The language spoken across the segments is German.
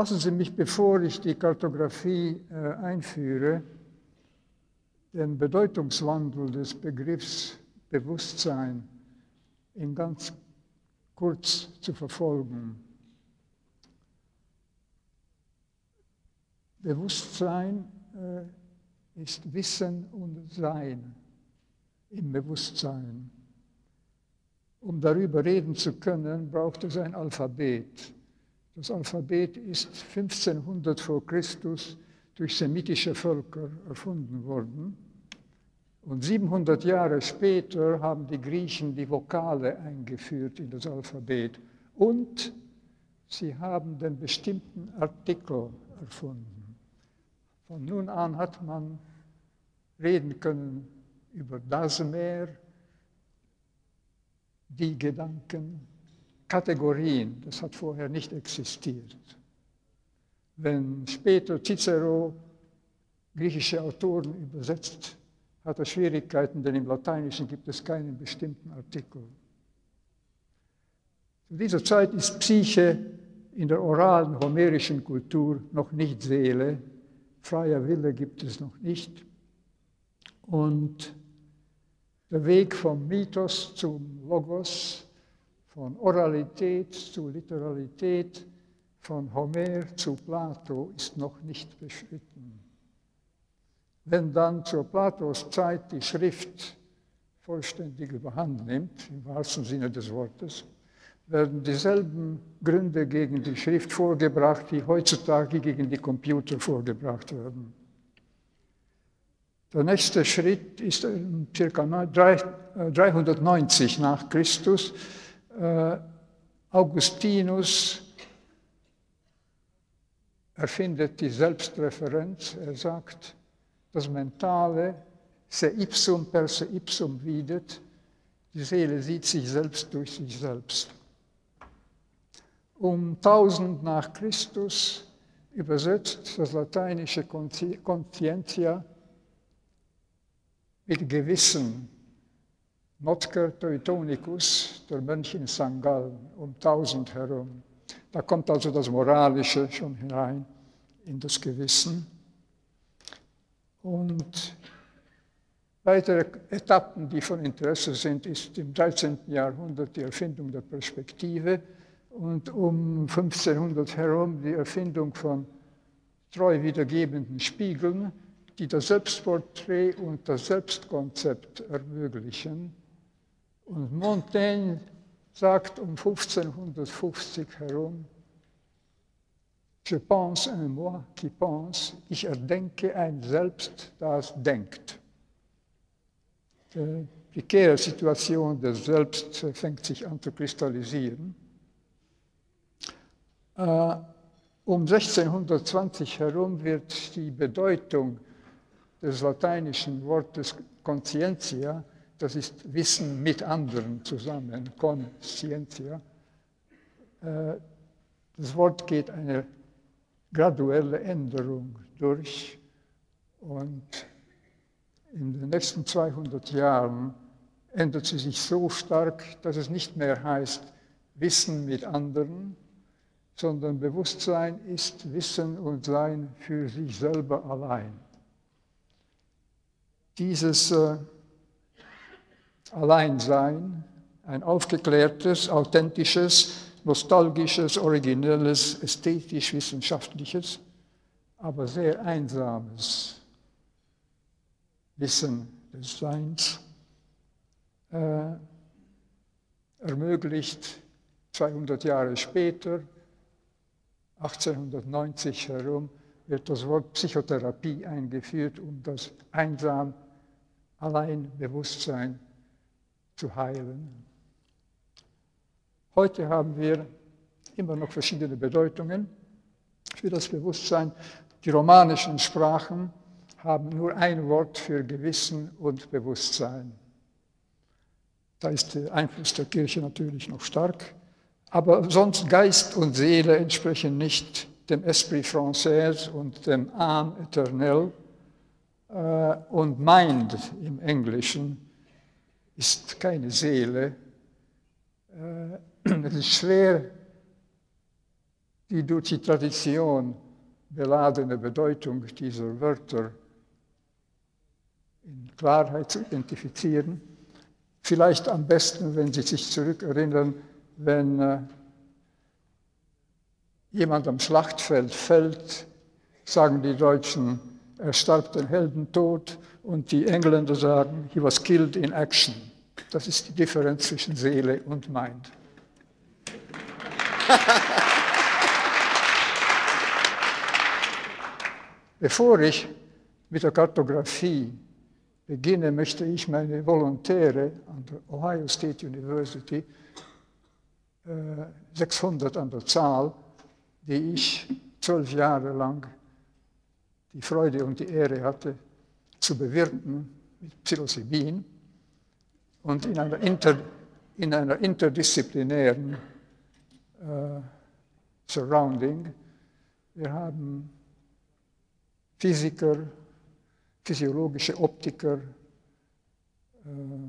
Lassen Sie mich, bevor ich die Kartografie äh, einführe, den Bedeutungswandel des Begriffs Bewusstsein in ganz kurz zu verfolgen. Bewusstsein äh, ist Wissen und Sein im Bewusstsein. Um darüber reden zu können, braucht es ein Alphabet. Das Alphabet ist 1500 vor Christus durch semitische Völker erfunden worden. Und 700 Jahre später haben die Griechen die Vokale eingeführt in das Alphabet. Und sie haben den bestimmten Artikel erfunden. Von nun an hat man reden können über das Meer, die Gedanken, Kategorien, das hat vorher nicht existiert. Wenn später Cicero griechische Autoren übersetzt, hat er Schwierigkeiten, denn im Lateinischen gibt es keinen bestimmten Artikel. Zu dieser Zeit ist Psyche in der oralen homerischen Kultur noch nicht Seele, freier Wille gibt es noch nicht. Und der Weg vom Mythos zum Logos, von Oralität zu Literalität, von Homer zu Plato ist noch nicht beschritten. Wenn dann zur Platos Zeit die Schrift vollständig überhand nimmt, im wahrsten Sinne des Wortes, werden dieselben Gründe gegen die Schrift vorgebracht, die heutzutage gegen die Computer vorgebracht werden. Der nächste Schritt ist ca. 390 nach Christus. Äh, Augustinus erfindet die Selbstreferenz. Er sagt, das Mentale se ipsum per se ipsum videt. Die Seele sieht sich selbst durch sich selbst. Um 1000 nach Christus übersetzt das lateinische Conscientia mit Gewissen, Notker Teutonicus, der Mönch in St. Gallen, um 1000 herum. Da kommt also das Moralische schon hinein in das Gewissen. Und weitere Etappen, die von Interesse sind, ist im 13. Jahrhundert die Erfindung der Perspektive und um 1500 herum die Erfindung von treu wiedergebenden Spiegeln, die das Selbstporträt und das Selbstkonzept ermöglichen. Und Montaigne sagt um 1550 herum, Je pense un moi qui pense, ich erdenke ein Selbst, das denkt. Die prekäre Situation des Selbst fängt sich an zu kristallisieren. Äh, um 1620 herum wird die Bedeutung des lateinischen Wortes conscientia, das ist Wissen mit anderen zusammen, conscientia. Äh, das Wort geht eine graduelle Änderung durch und in den nächsten 200 Jahren ändert sie sich so stark, dass es nicht mehr heißt Wissen mit anderen, sondern Bewusstsein ist Wissen und Sein für sich selber allein dieses äh, Alleinsein, ein aufgeklärtes, authentisches, nostalgisches, originelles, ästhetisch-wissenschaftliches, aber sehr einsames Wissen des Seins äh, ermöglicht 200 Jahre später, 1890 herum, wird das Wort Psychotherapie eingeführt, um das einsam allein Bewusstsein zu heilen. Heute haben wir immer noch verschiedene Bedeutungen für das Bewusstsein. Die romanischen Sprachen haben nur ein Wort für Gewissen und Bewusstsein. Da ist der Einfluss der Kirche natürlich noch stark. Aber sonst Geist und Seele entsprechen nicht dem Esprit Français und dem Âme éternelle. Äh, und Mind im Englischen ist keine Seele. Äh, es ist schwer die durch die Tradition beladene Bedeutung dieser Wörter in Klarheit zu identifizieren. Vielleicht am besten, wenn Sie sich zurückerinnern, wenn äh, jemand am Schlachtfeld fällt, sagen die Deutschen, er starb den Heldentod und die Engländer sagen, he was killed in action. Das ist die Differenz zwischen Seele und Mind. Bevor ich mit der Kartografie beginne, möchte ich meine Volontäre an der Ohio State University, 600 äh, an der Zahl, die ich zwölf Jahre lang die Freude und die Ehre hatte, zu bewirten mit Psilocybin und in einer, inter, in einer interdisziplinären äh, Surrounding. Wir haben Physiker, physiologische Optiker, äh,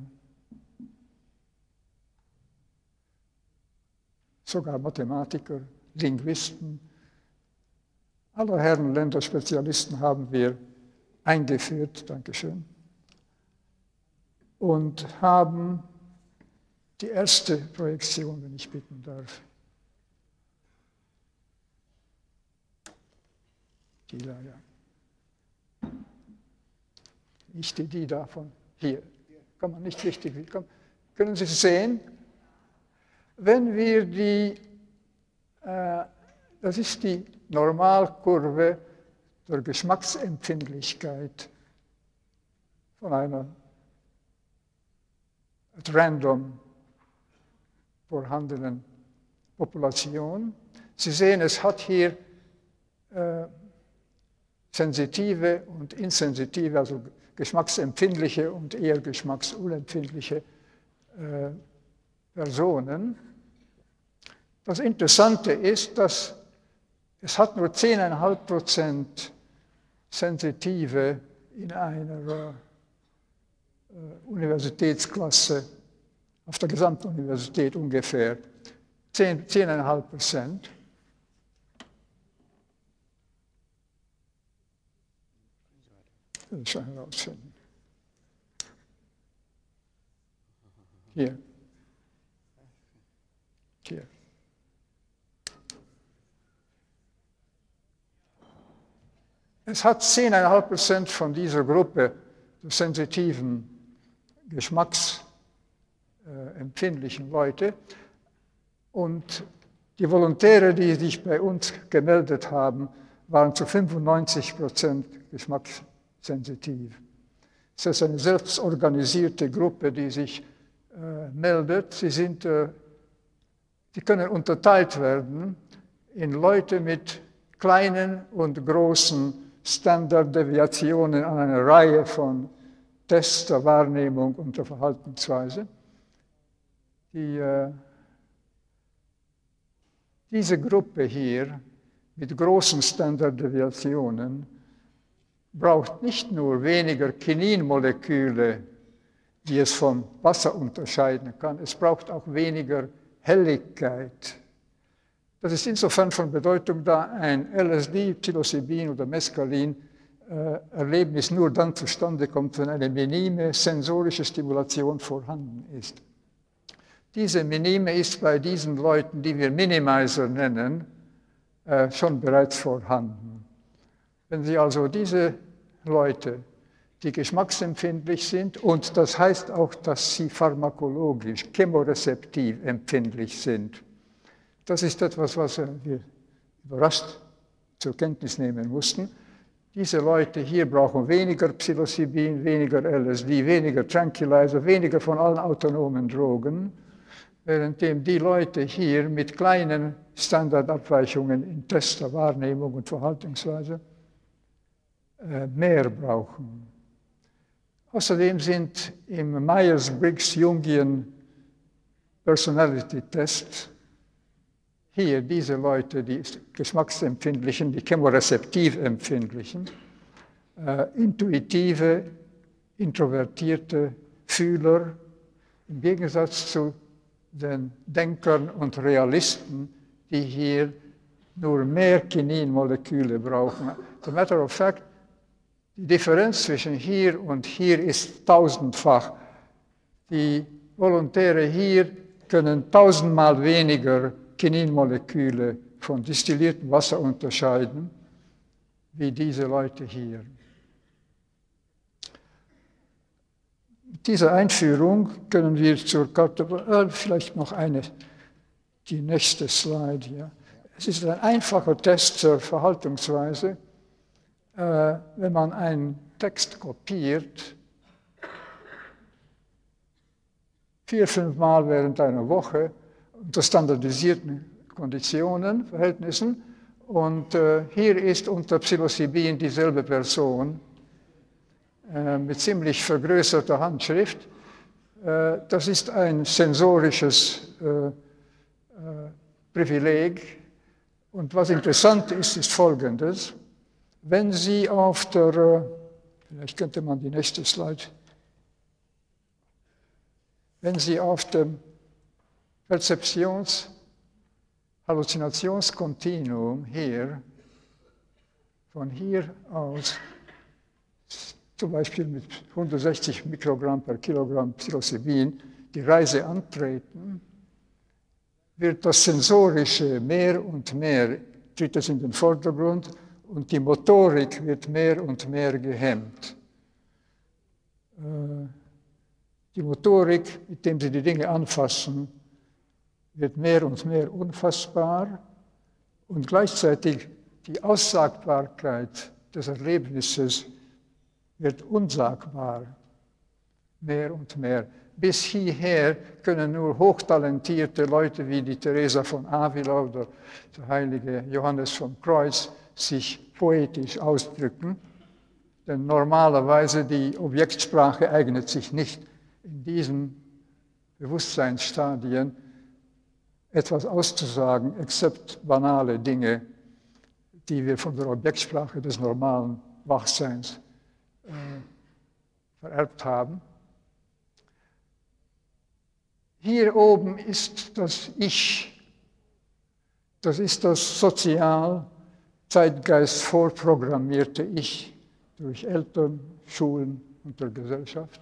sogar Mathematiker, Linguisten, aller Herren Länderspezialisten haben wir eingeführt, Dankeschön, und haben die erste Projektion, wenn ich bitten darf. Die da, ja. Nicht die, die davon. Hier. Kann man nicht richtig. Können Sie sehen? Wenn wir die, äh, das ist die Normalkurve der Geschmacksempfindlichkeit von einer at random vorhandenen Population. Sie sehen, es hat hier äh, sensitive und insensitive, also geschmacksempfindliche und eher geschmacksunempfindliche äh, Personen. Das Interessante ist, dass es hat nur 10,5 Prozent Sensitive in einer Universitätsklasse auf der gesamten Universität ungefähr. 10,5 10 Prozent. Das herausfinden. Hier. Hier. Es hat 10,5 Prozent von dieser Gruppe der sensitiven, geschmacksempfindlichen Leute. Und die Volontäre, die sich bei uns gemeldet haben, waren zu 95 Prozent geschmackssensitiv. Es ist eine selbstorganisierte Gruppe, die sich äh, meldet. Sie, sind, äh, können unterteilt werden in Leute mit kleinen und großen Standarddeviationen an einer Reihe von Tests der Wahrnehmung und der Verhaltensweise. Die, äh, diese Gruppe hier mit großen Standarddeviationen braucht nicht nur weniger Kininmoleküle, die es vom Wasser unterscheiden kann, es braucht auch weniger Helligkeit das ist insofern von Bedeutung, da ein LSD, Psilocybin oder Mescalin Erlebnis nur dann zustande kommt, wenn eine minime sensorische Stimulation vorhanden ist. Diese minime ist bei diesen Leuten, die wir Minimizer nennen, äh, schon bereits vorhanden. Wenn Sie also diese Leute, die geschmacksempfindlich sind, und das heißt auch, dass sie pharmakologisch, chemorezeptiv empfindlich sind, das ist etwas, was wir überrascht zur Kenntnis nehmen mussten. Diese Leute hier brauchen weniger Psilocybin, weniger LSD, weniger Tranquilizer, weniger von allen autonomen Drogen, währenddem die Leute hier mit kleinen Standardabweichungen in Tester, Wahrnehmung und Verhaltensweise äh, mehr brauchen. Außerdem sind im Myers-Briggs-Jungian Personality Test hier diese Leute, die geschmacksempfindlichen, die chemorezeptiv empfindlichen, äh, intuitive, introvertierte Fühler, im Gegensatz zu den Denkern und Realisten, die hier nur mehr Kininmoleküle brauchen. As a matter of fact, die Differenz zwischen hier und hier ist tausendfach. Die Volontäre hier können tausendmal weniger Kininmoleküle von distilliertem Wasser unterscheiden, wie diese Leute hier. Mit dieser Einführung können wir zur Karte, äh, vielleicht noch eine, die nächste Slide hier. Es ist ein einfacher Test zur Verhaltensweise. Äh, wenn man einen Text kopiert, vier, fünf Mal während einer Woche unter standardisierten Konditionen, Verhältnissen. Und äh, hier ist unter Psilocybin dieselbe Person äh, mit ziemlich vergrößerter Handschrift. Äh, das ist ein sensorisches äh, äh, Privileg. Und was interessant ist, ist Folgendes. Wenn Sie auf der, äh, vielleicht könnte man die nächste Slide, wenn Sie auf dem Perzeptions- Halluzinationskontinuum hier, von hier aus, zum Beispiel mit 160 Mikrogramm per Kilogramm Psilocybin, die Reise antreten, wird das Sensorische mehr und mehr, tritt es in den Vordergrund und die Motorik wird mehr und mehr gehemmt. Äh, die Motorik, mit dem Sie die Dinge anfassen, wird mehr und mehr unfassbar und gleichzeitig die Aussagbarkeit des Erlebnisses wird unsagbar, mehr und mehr. Bis hierher können nur hochtalentierte Leute wie die Teresa von Avila oder der heilige Johannes vom Kreuz sich poetisch ausdrücken, denn normalerweise die Objektsprache eignet sich nicht in diesen Bewusstseinsstadien etwas auszusagen, except banale Dinge, die wir von der Objektsprache des normalen Wachseins äh, vererbt haben. Hier oben ist das Ich, das ist das sozial Zeitgeist vorprogrammierte Ich durch Eltern, Schulen und der Gesellschaft.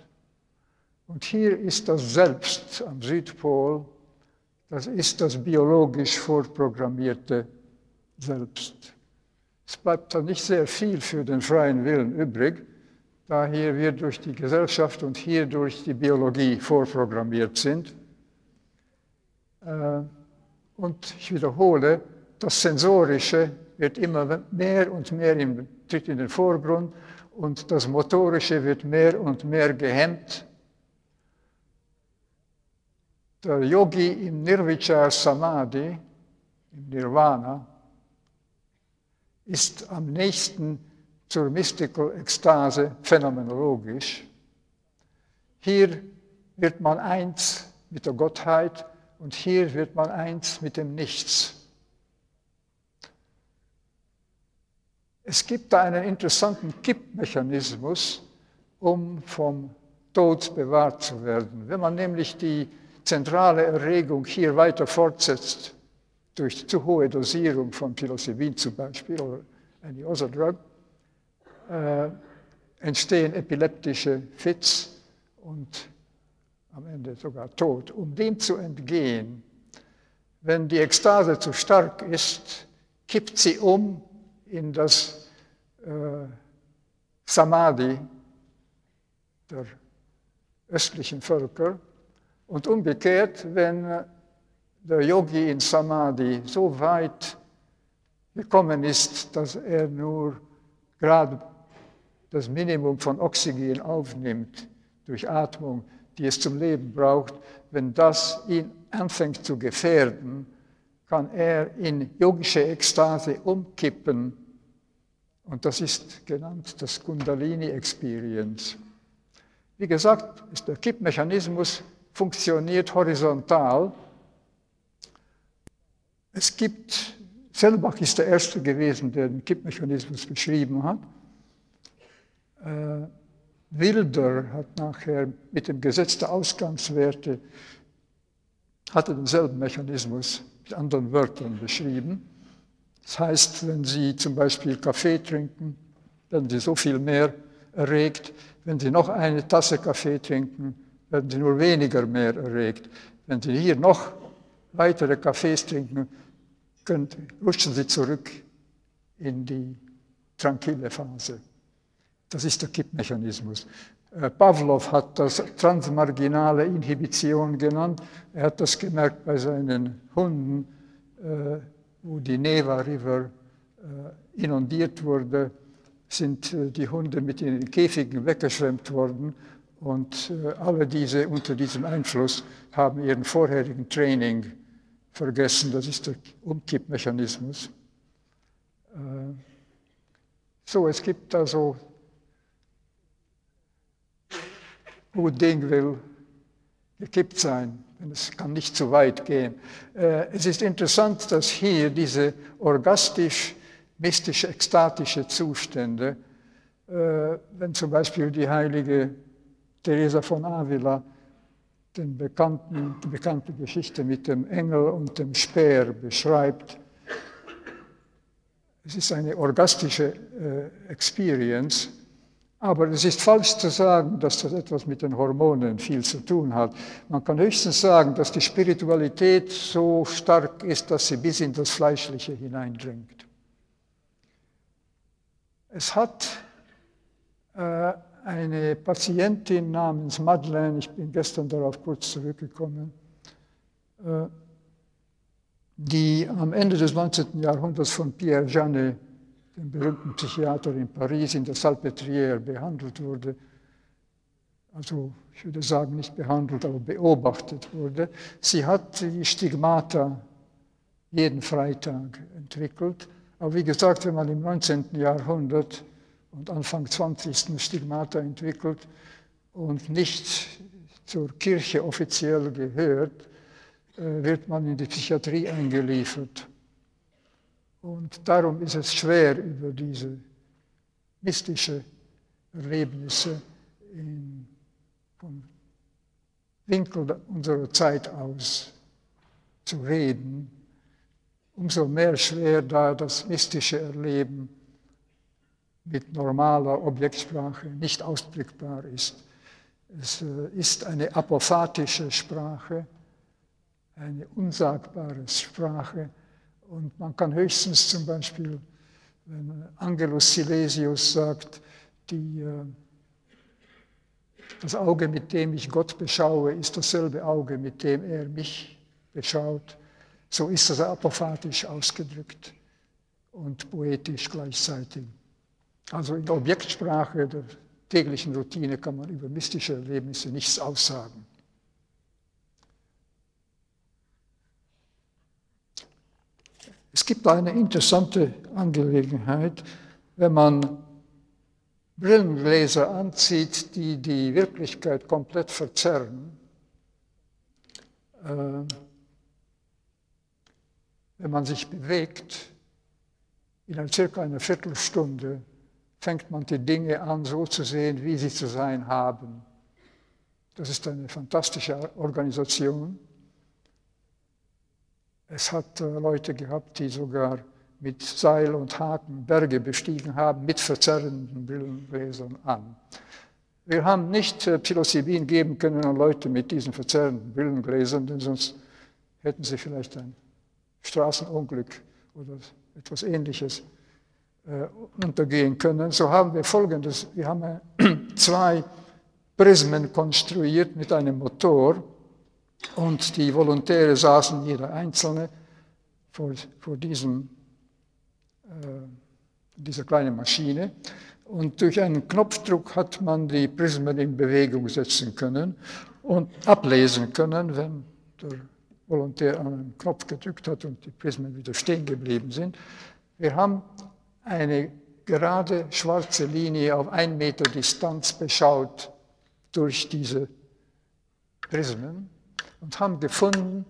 Und hier ist das Selbst am Südpol, das ist das biologisch vorprogrammierte Selbst. Es bleibt da nicht sehr viel für den freien Willen übrig, da hier wir durch die Gesellschaft und hier durch die Biologie vorprogrammiert sind. Äh, und ich wiederhole, das Sensorische wird immer mehr und mehr in, tritt in den Vorgrund und das Motorische wird mehr und mehr gehemmt der Yogi im Nirvichar Samadhi, im Nirvana, ist am nächsten zur Mystical Ekstase phänomenologisch. Hier wird man eins mit der Gottheit und hier wird man eins mit dem Nichts. Es gibt da einen interessanten Kippmechanismus, um vom Tod bewahrt zu werden. Wenn man nämlich die zentrale Erregung hier weiter fortsetzt, durch zu hohe Dosierung von Psilocybin zum Beispiel oder any other drug, äh, entstehen epileptische Fits und am Ende sogar Tod. Um dem zu entgehen, wenn die Ekstase zu stark ist, kippt sie um in das äh, Samadhi der östlichen Völker und umgekehrt, wenn der Yogi in Samadhi so weit gekommen ist, dass er nur gerade das Minimum von Oxygen aufnimmt durch Atmung, die es zum Leben braucht, wenn das ihn anfängt zu gefährden, kann er in yogische Ekstase umkippen. Und das ist genannt das Kundalini Experience. Wie gesagt, ist der Kippmechanismus funktioniert horizontal. Es gibt, Selbach ist der Erste gewesen, der den Kippmechanismus beschrieben hat. Äh, Wilder hat nachher mit dem Gesetz der Ausgangswerte hatte denselben Mechanismus mit anderen Wörtern beschrieben. Das heißt, wenn Sie zum Beispiel Kaffee trinken, werden Sie so viel mehr erregt. Wenn Sie noch eine Tasse Kaffee trinken, werden Sie nur weniger mehr erregt. Wenn Sie hier noch weitere Kaffees trinken, können, rutschen Sie zurück in die tranquille Phase. Das ist der Kippmechanismus. Äh, Pavlov hat das transmarginale Inhibition genannt. Er hat das gemerkt bei seinen Hunden, äh, wo die Neva River äh, inundiert wurde, sind die Hunde mit in den Käfigen weggeschwemmt worden und alle diese unter diesem Einfluss haben ihren vorherigen Training vergessen. Das ist der Umkippmechanismus. So, es gibt also wo Ding will gekippt sein. Es kann nicht zu weit gehen. Äh, es ist interessant, dass hier diese orgastisch-mystisch ekstatische Zustände, äh, wenn zum Beispiel die heilige Teresa von Avila den bekannten, die bekannte Geschichte mit dem Engel und dem Speer beschreibt, es ist eine orgastische äh, Experience, aber es ist falsch zu sagen, dass das etwas mit den Hormonen viel zu tun hat. Man kann höchstens sagen, dass die Spiritualität so stark ist, dass sie bis in das Fleischliche hineindringt. Es hat äh, eine Patientin namens Madeleine, ich bin gestern darauf kurz zurückgekommen, äh, die am Ende des 19. Jahrhunderts von Pierre Janet dem berühmten Psychiater in Paris in der Salpêtrière behandelt wurde, also ich würde sagen nicht behandelt, aber beobachtet wurde. Sie hat die Stigmata jeden Freitag entwickelt. Aber wie gesagt, wenn man im 19. Jahrhundert und Anfang 20. Stigmata entwickelt und nicht zur Kirche offiziell gehört, äh, wird man in die Psychiatrie eingeliefert. Und darum ist es schwer, über diese mystische Erlebnisse in, vom Winkel unserer Zeit aus zu reden. Umso mehr schwer, da das mystische Erleben mit normaler Objektsprache nicht ausdrückbar ist. Es äh, ist eine apophatische Sprache, eine unsagbare Sprache, und man kann höchstens zum Beispiel, wenn Angelus Silesius sagt, die, äh, das Auge, mit dem ich Gott beschaue, ist dasselbe Auge, mit dem er mich beschaut. So ist das apophatisch ausgedrückt und poetisch gleichzeitig. Also in der Objektsprache der täglichen Routine kann man über mystische Erlebnisse nichts aussagen. Es gibt eine interessante Angelegenheit, wenn man Brillengläser anzieht, die die Wirklichkeit komplett verzerren. Äh, wenn man sich bewegt, in circa einer Viertelstunde fängt man die Dinge an, so zu sehen, wie sie zu sein haben. Das ist eine fantastische Organisation. Es hat äh, Leute gehabt, die sogar mit Seil und Haken Berge bestiegen haben, mit verzerrenden Brillengläsern an. Wir haben nicht äh, Psilocybin geben können an Leute mit diesen verzerrenden Brillengläsern, denn sonst hätten sie vielleicht ein Straßenunglück oder etwas Ähnliches äh, untergehen können. So haben wir Folgendes. Wir haben äh, zwei Prismen konstruiert mit einem Motor und die Volontäre saßen jeder Einzelne vor, vor diesem, äh, dieser kleinen Maschine. Und durch einen Knopfdruck hat man die Prismen in Bewegung setzen können und ablesen können, wenn der Volontär einen Knopf gedrückt hat und die Prismen wieder stehen geblieben sind. Wir haben eine gerade schwarze Linie auf ein Meter Distanz beschaut durch diese Prismen und haben gefunden,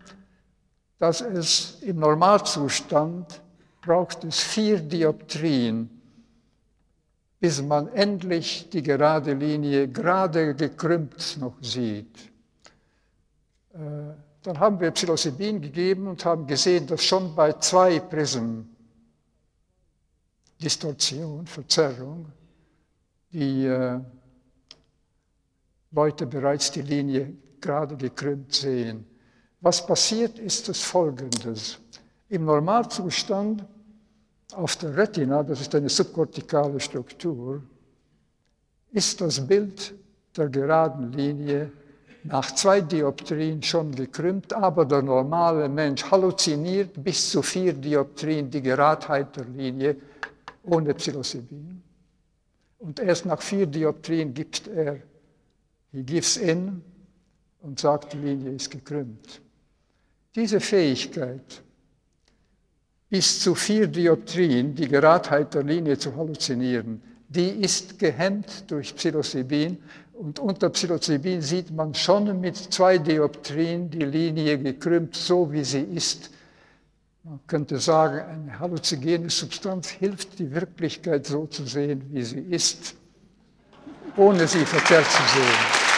dass es im Normalzustand braucht es vier Dioptrien, bis man endlich die gerade Linie gerade gekrümmt noch sieht. Äh, dann haben wir Psilocybin gegeben und haben gesehen, dass schon bei zwei Prismen Distorsion, Verzerrung, die äh, Leute bereits die Linie gerade gekrümmt sehen. Was passiert, ist das Folgendes. Im Normalzustand auf der Retina, das ist eine subkortikale Struktur, ist das Bild der geraden Linie nach zwei Dioptrien schon gekrümmt, aber der normale Mensch halluziniert bis zu vier Dioptrien die Geradheit der Linie ohne Psilocybin. Und erst nach vier Dioptrien gibt er, he gives in und sagt, die Linie ist gekrümmt. Diese Fähigkeit, bis zu vier Dioptrien die Geradheit der Linie zu halluzinieren, die ist gehemmt durch Psilocybin und unter Psilocybin sieht man schon mit zwei Dioptrien die Linie gekrümmt, so wie sie ist. Man könnte sagen, eine halluzinogene Substanz hilft, die Wirklichkeit so zu sehen, wie sie ist, ohne sie verzerrt zu sehen.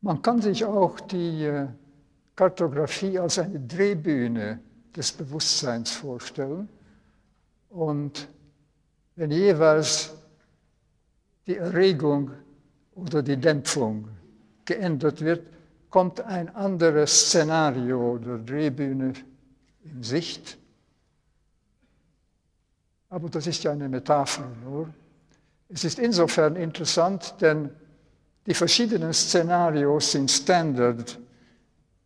Man kann sich auch die äh, Kartografie als eine Drehbühne des Bewusstseins vorstellen. Und wenn jeweils die Erregung oder die Dämpfung geändert wird, kommt ein anderes Szenario der Drehbühne in Sicht. Aber das ist ja eine Metapher nur. Es ist insofern interessant, denn die verschiedenen Szenarios sind Standard,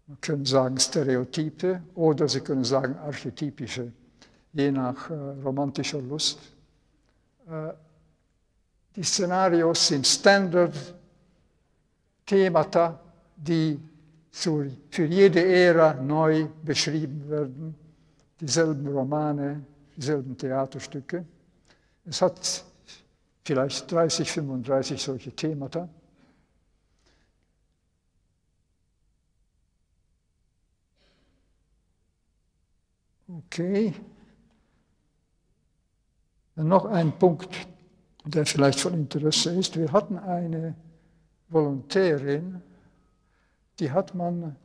man kann sagen Stereotype oder Sie können sagen archetypische, je nach äh, romantischer Lust. Äh, die Szenarios sind Standard-Themata, die für jede Ära neu beschrieben werden. Dieselben Romane, dieselben Theaterstücke. Es hat vielleicht 30, 35 solche Themata. Okay. Und noch ein Punkt, der vielleicht von Interesse ist. Wir hatten eine Volontärin, die hat man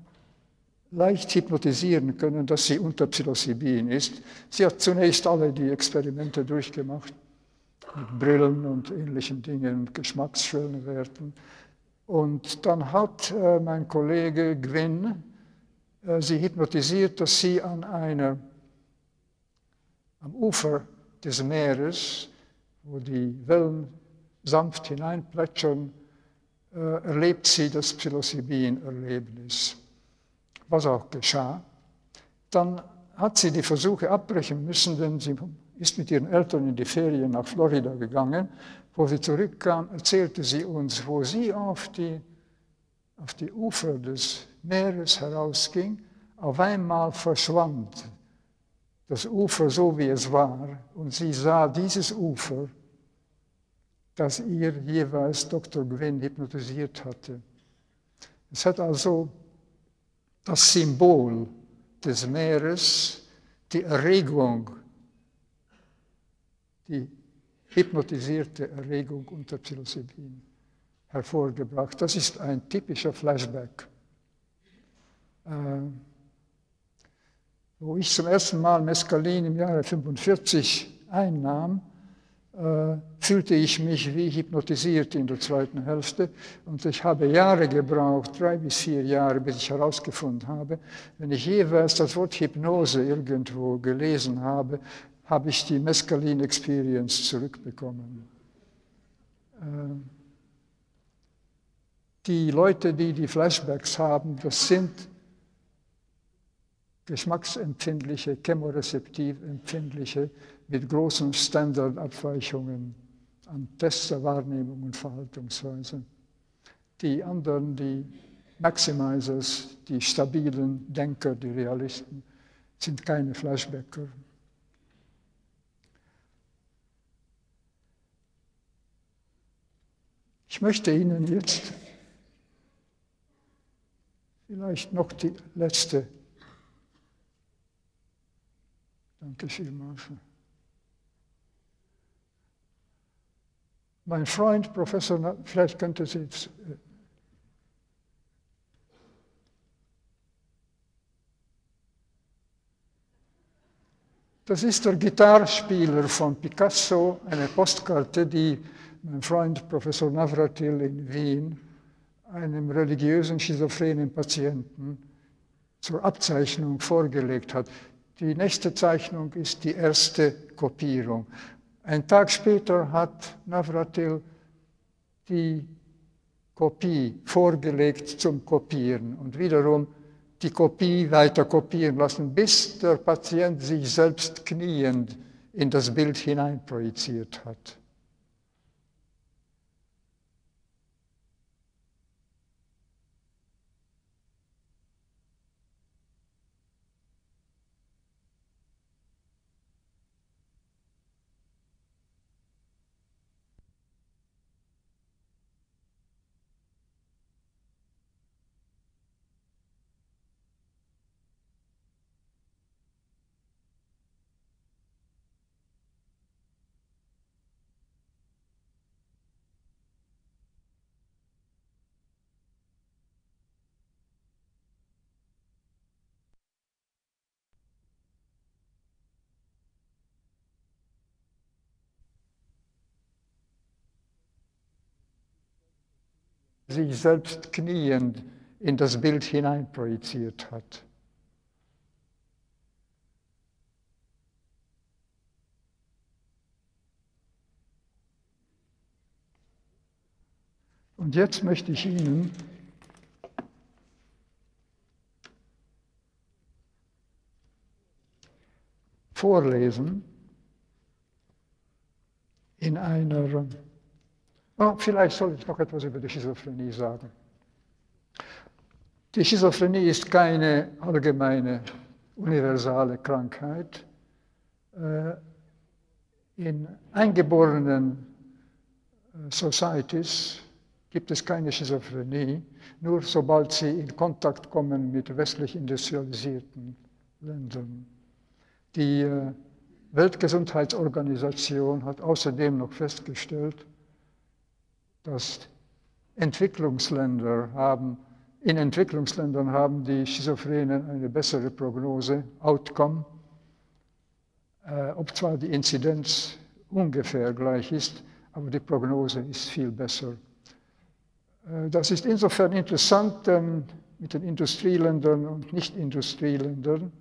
leicht hypnotisieren können, dass sie unter Psilocybin ist. Sie hat zunächst alle die Experimente durchgemacht, mit Brillen und ähnlichen Dingen, Geschmacksschwellenwerten. Und dann hat äh, mein Kollege Gwyn äh, sie hypnotisiert, dass sie an einer am Ufer des Meeres, wo die Wellen sanft hineinplätschern, äh, erlebt sie das Psilocybin-Erlebnis, was auch geschah. Dann hat sie die Versuche abbrechen müssen, denn sie ist mit ihren Eltern in die Ferien nach Florida gegangen. Wo sie zurückkam, erzählte sie uns, wo sie auf die, auf die Ufer des Meeres herausging, auf einmal verschwand das Ufer so, wie es war, und sie sah dieses Ufer, das ihr jeweils Dr. Gwynn hypnotisiert hatte. Es hat also das Symbol des Meeres, die Erregung, die hypnotisierte Erregung unter Psilocybin hervorgebracht. Das ist ein typischer Flashback. Äh, wo ich zum ersten Mal Mescalin im Jahre 45 einnahm, äh, fühlte ich mich wie hypnotisiert in der zweiten Hälfte. Und ich habe Jahre gebraucht, drei bis vier Jahre, bis ich herausgefunden habe, wenn ich jeweils das Wort Hypnose irgendwo gelesen habe, habe ich die Mescalin Experience zurückbekommen. Äh, die Leute, die die Flashbacks haben, das sind geschmacksempfindliche, chemorezeptiv empfindliche mit großen Standardabweichungen an Tests Wahrnehmung und Verhaltensweise. Die anderen, die Maximizers, die stabilen Denker, die Realisten, sind keine Flashbacker. Ich möchte Ihnen jetzt vielleicht noch die letzte Danke vielmals. Mein Freund, Professor, vielleicht könnte Sie jetzt äh, Das ist der Gitarrspieler von Picasso, eine Postkarte, die mein Freund Professor Navratil in Wien einem religiösen schizophrenen Patienten zur Abzeichnung vorgelegt hat. Die nächste Zeichnung ist die erste Kopierung. Ein Tag später hat Navratil die Kopie vorgelegt zum Kopieren und wiederum die Kopie weiter kopieren lassen, bis der Patient sich selbst kniend in das Bild hineinprojiziert hat. Sich selbst kniend in das Bild hineinprojiziert hat. Und jetzt möchte ich Ihnen vorlesen in einer Oh, vielleicht soll ich noch etwas über die Schizophrenie sagen. Die Schizophrenie ist keine allgemeine, universale Krankheit. Äh, in eingeborenen äh, Societies gibt es keine Schizophrenie, nur sobald sie in Kontakt kommen mit westlich industrialisierten Ländern. Die äh, Weltgesundheitsorganisation hat außerdem noch festgestellt, dass Entwicklungsländer haben, in Entwicklungsländern haben die Schizophrenen eine bessere Prognose, Outcome, äh, ob zwar die Inzidenz ungefähr gleich ist, aber die Prognose ist viel besser. Äh, das ist insofern interessant denn mit den Industrieländern und Nicht-Industrieländern,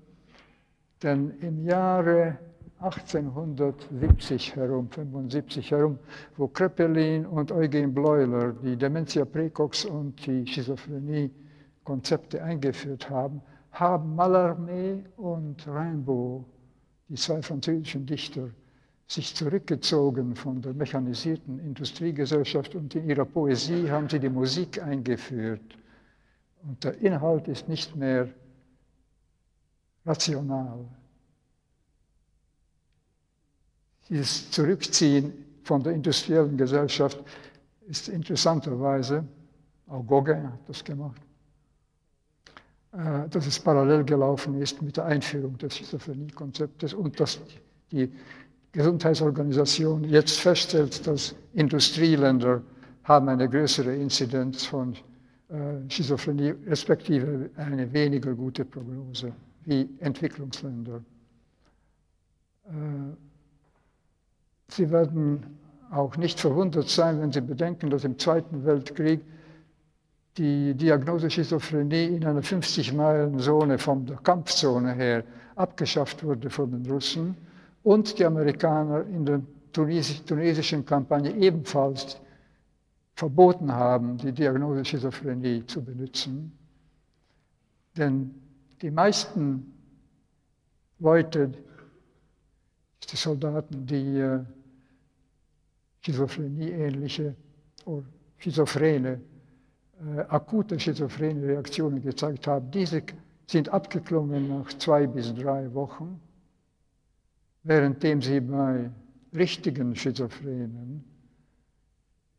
denn im Jahre 1870 herum, 75 herum, wo Kreppelin und Eugen Bleuler die Dementia praecox und die Schizophrenie-Konzepte eingeführt haben, haben Mallarmé und Rimbaud, die zwei französischen Dichter, sich zurückgezogen von der mechanisierten Industriegesellschaft und in ihrer Poesie haben sie die Musik eingeführt. Und der Inhalt ist nicht mehr rational, Dieses Zurückziehen von der industriellen Gesellschaft ist interessanterweise, auch Gauguin hat das gemacht, äh, dass es parallel gelaufen ist mit der Einführung des Schizophrenie-Konzeptes und dass die Gesundheitsorganisation jetzt feststellt, dass Industrieländer haben eine größere Inzidenz von äh, Schizophrenie, respektive eine weniger gute Prognose wie Entwicklungsländer. Sie werden auch nicht verwundert sein, wenn Sie bedenken, dass im Zweiten Weltkrieg die Diagnose Schizophrenie in einer 50-Meilen-Zone von der Kampfzone her abgeschafft wurde von den Russen und die Amerikaner in der tunesischen Kampagne ebenfalls verboten haben, die Diagnose Schizophrenie zu benutzen. Denn die meisten Leute, die Soldaten, die äh, Schizophrenie-ähnliche oder schizophrene, äh, akute schizophrene Reaktionen gezeigt haben. Diese sind abgeklungen nach zwei bis drei Wochen, währenddem sie bei richtigen Schizophrenen,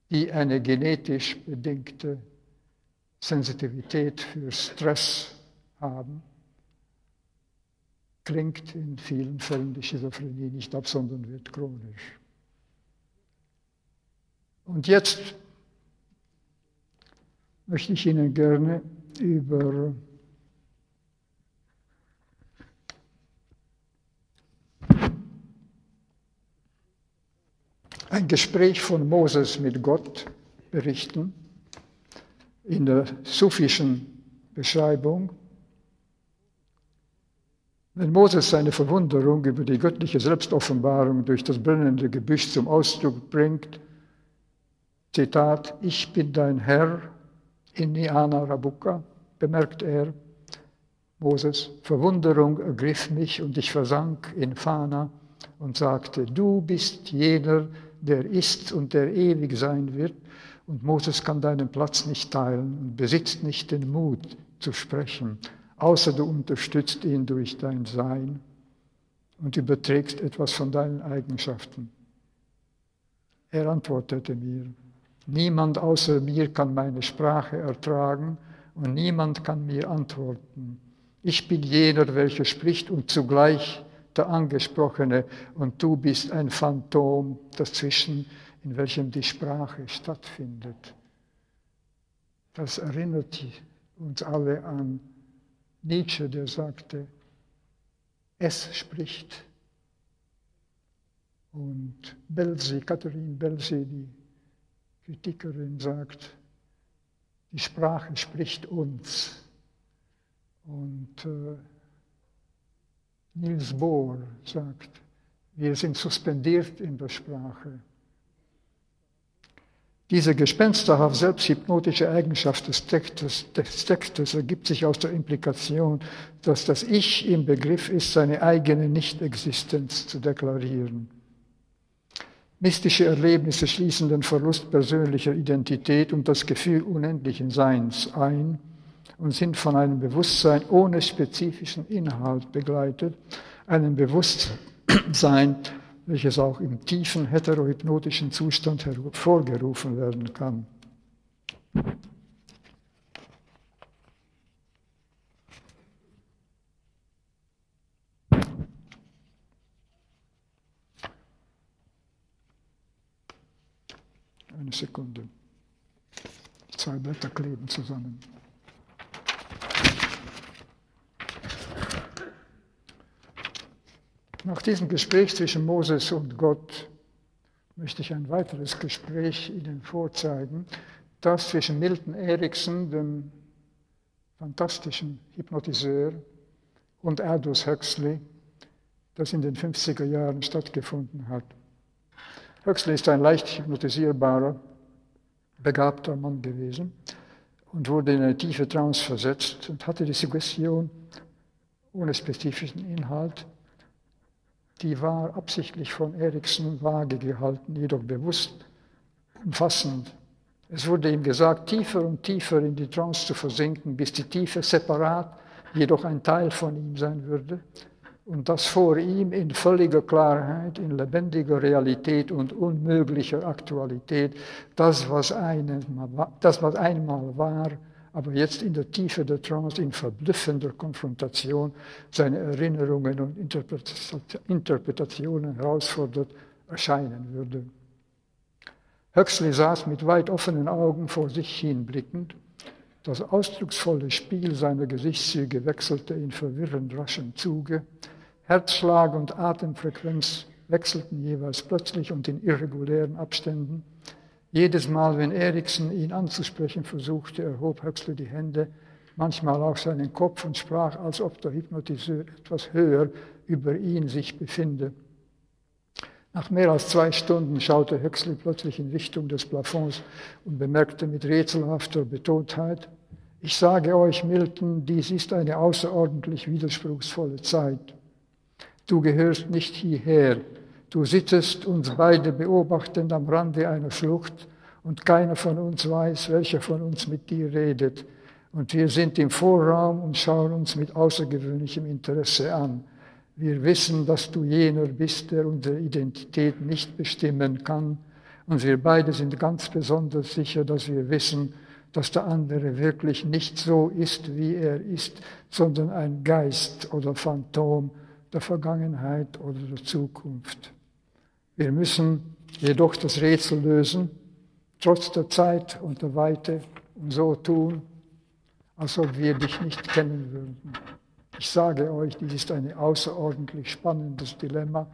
die eine genetisch bedingte Sensitivität für Stress haben, klingt in vielen Fällen die Schizophrenie nicht ab, sondern wird chronisch. Und jetzt möchte ich Ihnen gerne über ein Gespräch von Moses mit Gott berichten, in der sufischen Beschreibung. Wenn Moses seine Verwunderung über die göttliche Selbstoffenbarung durch das brennende Gebüsch zum Ausdruck bringt, Zitat, ich bin dein Herr, inni ana rabuka, bemerkt er, Moses, Verwunderung ergriff mich und ich versank in Fana und sagte, du bist jener, der ist und der ewig sein wird, und Moses kann deinen Platz nicht teilen und besitzt nicht den Mut zu sprechen, außer du unterstützt ihn durch dein Sein und überträgst etwas von deinen Eigenschaften. Er antwortete mir, niemand außer mir kann meine Sprache ertragen und niemand kann mir antworten. Ich bin jener, welcher spricht und zugleich der Angesprochene und du bist ein Phantom dazwischen, in welchem die Sprache stattfindet. Das erinnert uns alle an Nietzsche, der sagte, es spricht. Und Belsi, Katharine Belsi, die Kritikerin, sagt, die Sprache spricht uns. Und äh, Niels Bohr sagt, wir sind suspendiert in der Sprache. Diese gespensterhaft selbsthypnotische Eigenschaft des Textes, des Textes, ergibt sich aus der Implikation, dass das Ich im Begriff ist, seine eigene Nichtexistenz zu deklarieren. Mystische Erlebnisse schließen den Verlust persönlicher Identität und das Gefühl unendlichen Seins ein und sind von einem Bewusstsein ohne spezifischen Inhalt begleitet, einem Bewusstsein, welches auch im tiefen heterohypnotischen Zustand hervorgerufen werden kann. Eine Sekunde. Zwei Blätter kleben zusammen. Nach diesem Gespräch zwischen Moses und Gott möchte ich ein weiteres Gespräch Ihnen vorzeigen, das zwischen Milton Erickson, dem fantastischen Hypnotiseur, und Aldous Huxley, das in den 50er Jahren stattgefunden hat. Huxley ist ein leicht hypnotisierbarer, begabter Mann gewesen und wurde in eine tiefe Trance versetzt und hatte die Suggestion ohne spezifischen Inhalt, die war absichtlich von Erikson vage gehalten, jedoch bewusst umfassend. Es wurde ihm gesagt, tiefer und tiefer in die Trance zu versinken, bis die Tiefe separat, jedoch ein Teil von ihm sein würde und das vor ihm in völliger Klarheit, in lebendiger Realität und unmöglicher Aktualität, das, was einmal, das, was einmal war, aber jetzt in der Tiefe der Trance in verblüffender Konfrontation seine Erinnerungen und Interpretationen herausfordert, erscheinen würde. Huxley saß mit weit offenen Augen vor sich hinblickend. Das ausdrucksvolle Spiel seiner Gesichtszüge wechselte in verwirrend raschem Zuge. Herzschlag und Atemfrequenz wechselten jeweils plötzlich und in irregulären Abständen. Jedes Mal, wenn Eriksen ihn anzusprechen versuchte, erhob Huxley die Hände, manchmal auch seinen Kopf und sprach, als ob der Hypnotiseur etwas höher über ihn sich befinde. Nach mehr als zwei Stunden schaute Huxley plötzlich in Richtung des Plafonds und bemerkte mit rätselhafter Betontheit, ich sage euch, Milton, dies ist eine außerordentlich widerspruchsvolle Zeit. Du gehörst nicht hierher, Du sitzest uns beide beobachtend am Rande einer Schlucht und keiner von uns weiß, welcher von uns mit dir redet. Und wir sind im Vorraum und schauen uns mit außergewöhnlichem Interesse an. Wir wissen, dass du jener bist, der unsere Identität nicht bestimmen kann. Und wir beide sind ganz besonders sicher, dass wir wissen, dass der andere wirklich nicht so ist, wie er ist, sondern ein Geist oder Phantom der Vergangenheit oder der Zukunft. Wir müssen jedoch das Rätsel lösen, trotz der Zeit und der Weite, und so tun, als ob wir dich nicht kennen würden. Ich sage euch, dies ist ein außerordentlich spannendes Dilemma,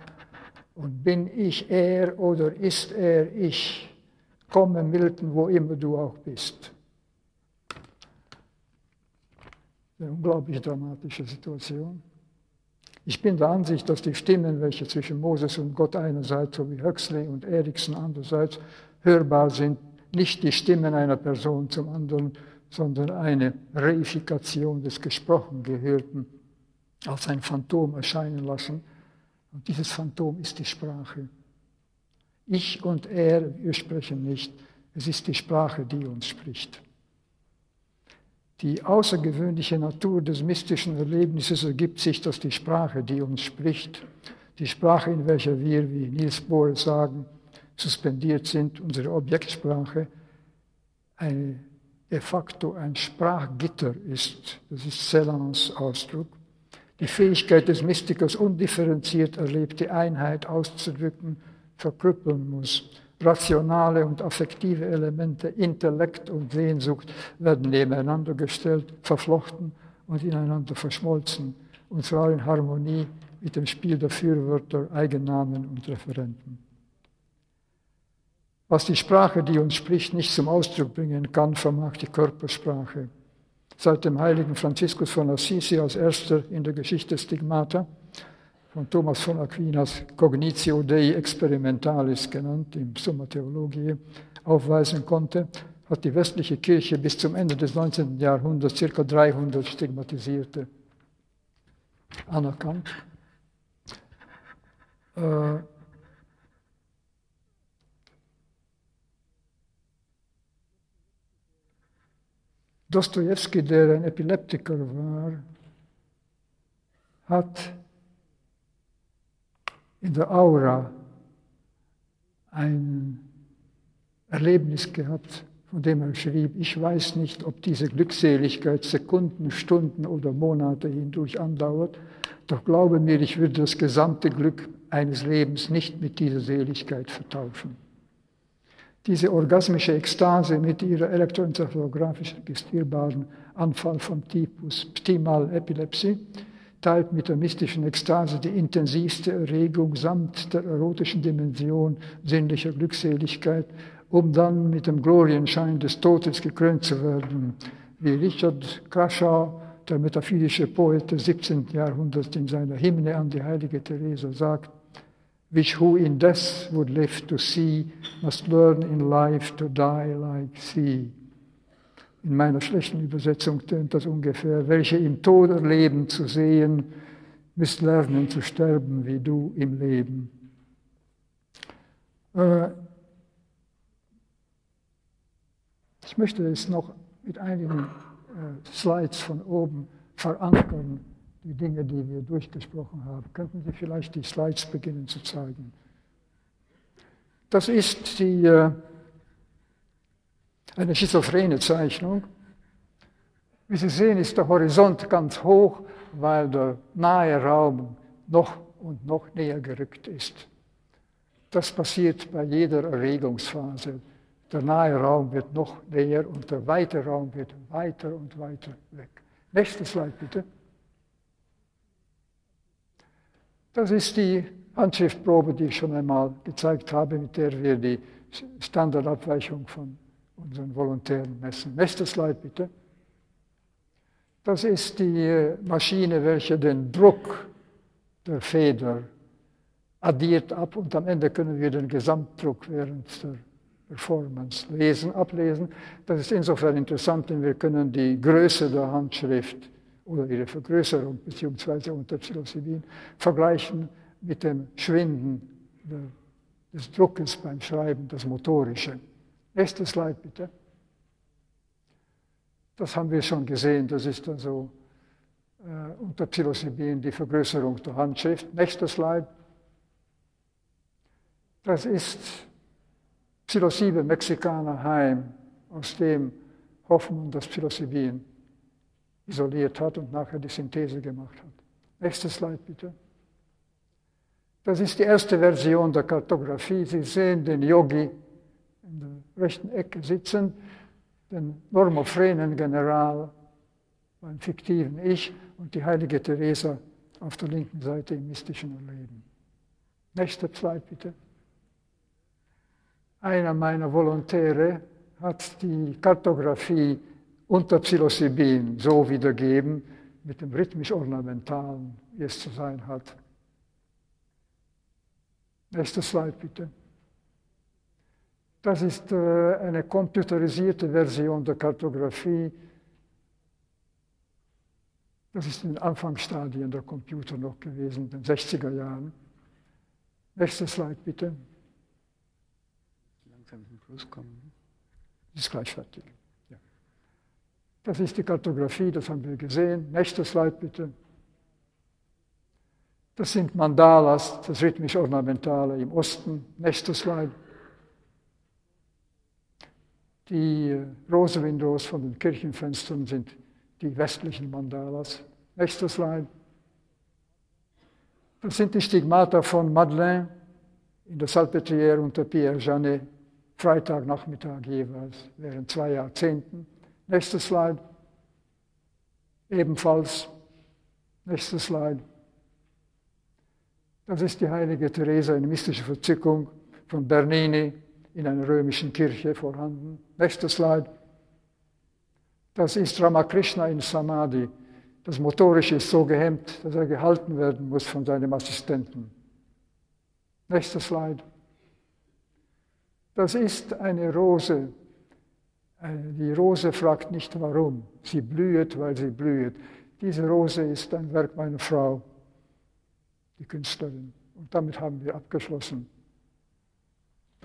Und bin ich er oder ist er ich? Komme, Milton, wo immer du auch bist. Eine unglaublich dramatische Situation. Ich bin der Ansicht, dass die Stimmen, welche zwischen Moses und Gott einerseits sowie Huxley und Erikson andererseits hörbar sind, nicht die Stimmen einer Person zum anderen, sondern eine Reifikation des gesprochen Gehörten als ein Phantom erscheinen lassen. Und dieses Phantom ist die Sprache. Ich und er, wir sprechen nicht. Es ist die Sprache, die uns spricht. Die außergewöhnliche Natur des mystischen Erlebnisses ergibt sich, dass die Sprache, die uns spricht, die Sprache, in welcher wir, wie Niels Bohr sagen, suspendiert sind, unsere Objektsprache, eine, de facto ein Sprachgitter ist. Das ist Celans Ausdruck. Die Fähigkeit des Mystikers, undifferenziert erlebte Einheit auszudrücken, verkrüppeln muss. Rationale und affektive Elemente, Intellekt und Sehnsucht werden nebeneinander gestellt, verflochten und ineinander verschmolzen, und zwar in Harmonie mit dem Spiel der Fürwörter, Eigennamen und Referenten. Was die Sprache, die uns spricht, nicht zum Ausdruck bringen kann, vermag die Körpersprache. Seit dem heiligen Franziskus von Assisi als erster in der Geschichte Stigmata von Thomas von Aquinas Cognitio Dei Experimentalis genannt, im Summa Theologiae, aufweisen konnte, hat die westliche Kirche bis zum Ende des 19. Jahrhunderts ca. 300 Stigmatisierte anerkannt. Äh, Dostoevsky, der ein Epileptiker war, hat in der Aura ein Erlebnis gehabt, von dem er schrieb, ich weiß nicht, ob diese Glückseligkeit Sekunden, Stunden oder Monate hindurch andauert, doch glaube mir, ich würde das gesamte Glück eines Lebens nicht mit dieser Seligkeit vertauschen. Diese orgasmische Ekstase mit ihrer elektroenzephalografisch registrierbaren Anfall vom Typus Ptimal Epilepsie teilt mit der mystischen Ekstase die intensivste Erregung samt der erotischen Dimension sinnlicher Glückseligkeit, um dann mit dem Glorienschein des Todes gekrönt zu werden. Wie Richard Crashaw, der metaphysische Poet des 17. Jahrhunderts, in seiner Hymne an die heilige Therese sagt, which who in death would live to see, must learn in life to die like thee. In meiner schlechten Übersetzung tönt das ungefähr, welche im Tod erleben zu sehen, müsst lernen zu sterben wie du im Leben. Äh, ich möchte es noch mit einigen äh, Slides von oben verankern, die Dinge, die wir durchgesprochen haben. Könnten Sie vielleicht die Slides beginnen zu zeigen? Das ist die äh, eine schizophrene Zeichnung. Wie Sie sehen, ist der Horizont ganz hoch, weil der nahe Raum noch und noch näher gerückt ist. Das passiert bei jeder Erregungsphase. Der nahe Raum wird noch näher und der weite Raum wird weiter und weiter weg. Nächste Slide bitte. Das ist die Handschriftprobe, die ich schon einmal gezeigt habe, mit der wir die Standardabweichung von unseren Volontären messen. Nächste Slide bitte. Das ist die äh, Maschine, welche den Druck der Feder addiert ab und am Ende können wir den Gesamtdruck während der Performance lesen, ablesen. Das ist insofern interessant, denn wir können die Größe der Handschrift oder ihre Vergrößerung beziehungsweise unter Psilocybin vergleichen mit dem Schwinden des Druckes beim Schreiben, das Motorische. Nächste Slide bitte. Das haben wir schon gesehen, das ist also äh, unter Psilocybin die Vergrößerung der Handschrift. Nächste Slide. Das ist Psilocybe Mexikaner Heim, aus dem Hoffmann das Psilocybin isoliert hat und nachher die Synthese gemacht hat. Nächste Slide bitte. Das ist die erste Version der Kartografie. Sie sehen den Yogi rechten Ecke sitzen, den normophrenen General beim fiktiven Ich und die heilige Teresa auf der linken Seite im mystischen Erleben. Nächste Slide bitte. Einer meiner Volontäre hat die Kartografie unter Psilocybin so wiedergeben, mit dem rhythmisch-ornamentalen, wie es zu sein hat. Nächste Slide bitte. Das ist äh, eine computerisierte Version der Kartografie. Das ist in den Anfangsstadien der Computer noch gewesen, in den 60er Jahren. Nächste Slide bitte. Langsam zum Schluss kommen. Ist gleich fertig. Ja. Das ist die Kartografie, das haben wir gesehen. Nächste Slide bitte. Das sind Mandalas, das rhythmisch-ornamentale im Osten. Nächste Slide. Die Rose-Windows von den Kirchenfenstern sind die westlichen Mandalas. Nächste Slide. Das sind die Stigmata von Madeleine in der Salpêtrière unter Pierre Janet, Freitagnachmittag jeweils, während zwei Jahrzehnten. Nächste Slide. Ebenfalls. Nächste Slide. Das ist die heilige Theresa, eine mystische Verzückung von Bernini in einer römischen Kirche vorhanden. Nächster Slide. Das ist Ramakrishna in Samadhi. Das Motorische ist so gehemmt, dass er gehalten werden muss von seinem Assistenten. Nächster Slide. Das ist eine Rose. Die Rose fragt nicht warum. Sie blüht, weil sie blüht. Diese Rose ist ein Werk meiner Frau die Künstlerin. Und damit haben wir abgeschlossen.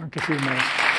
Danke vielmals. Danke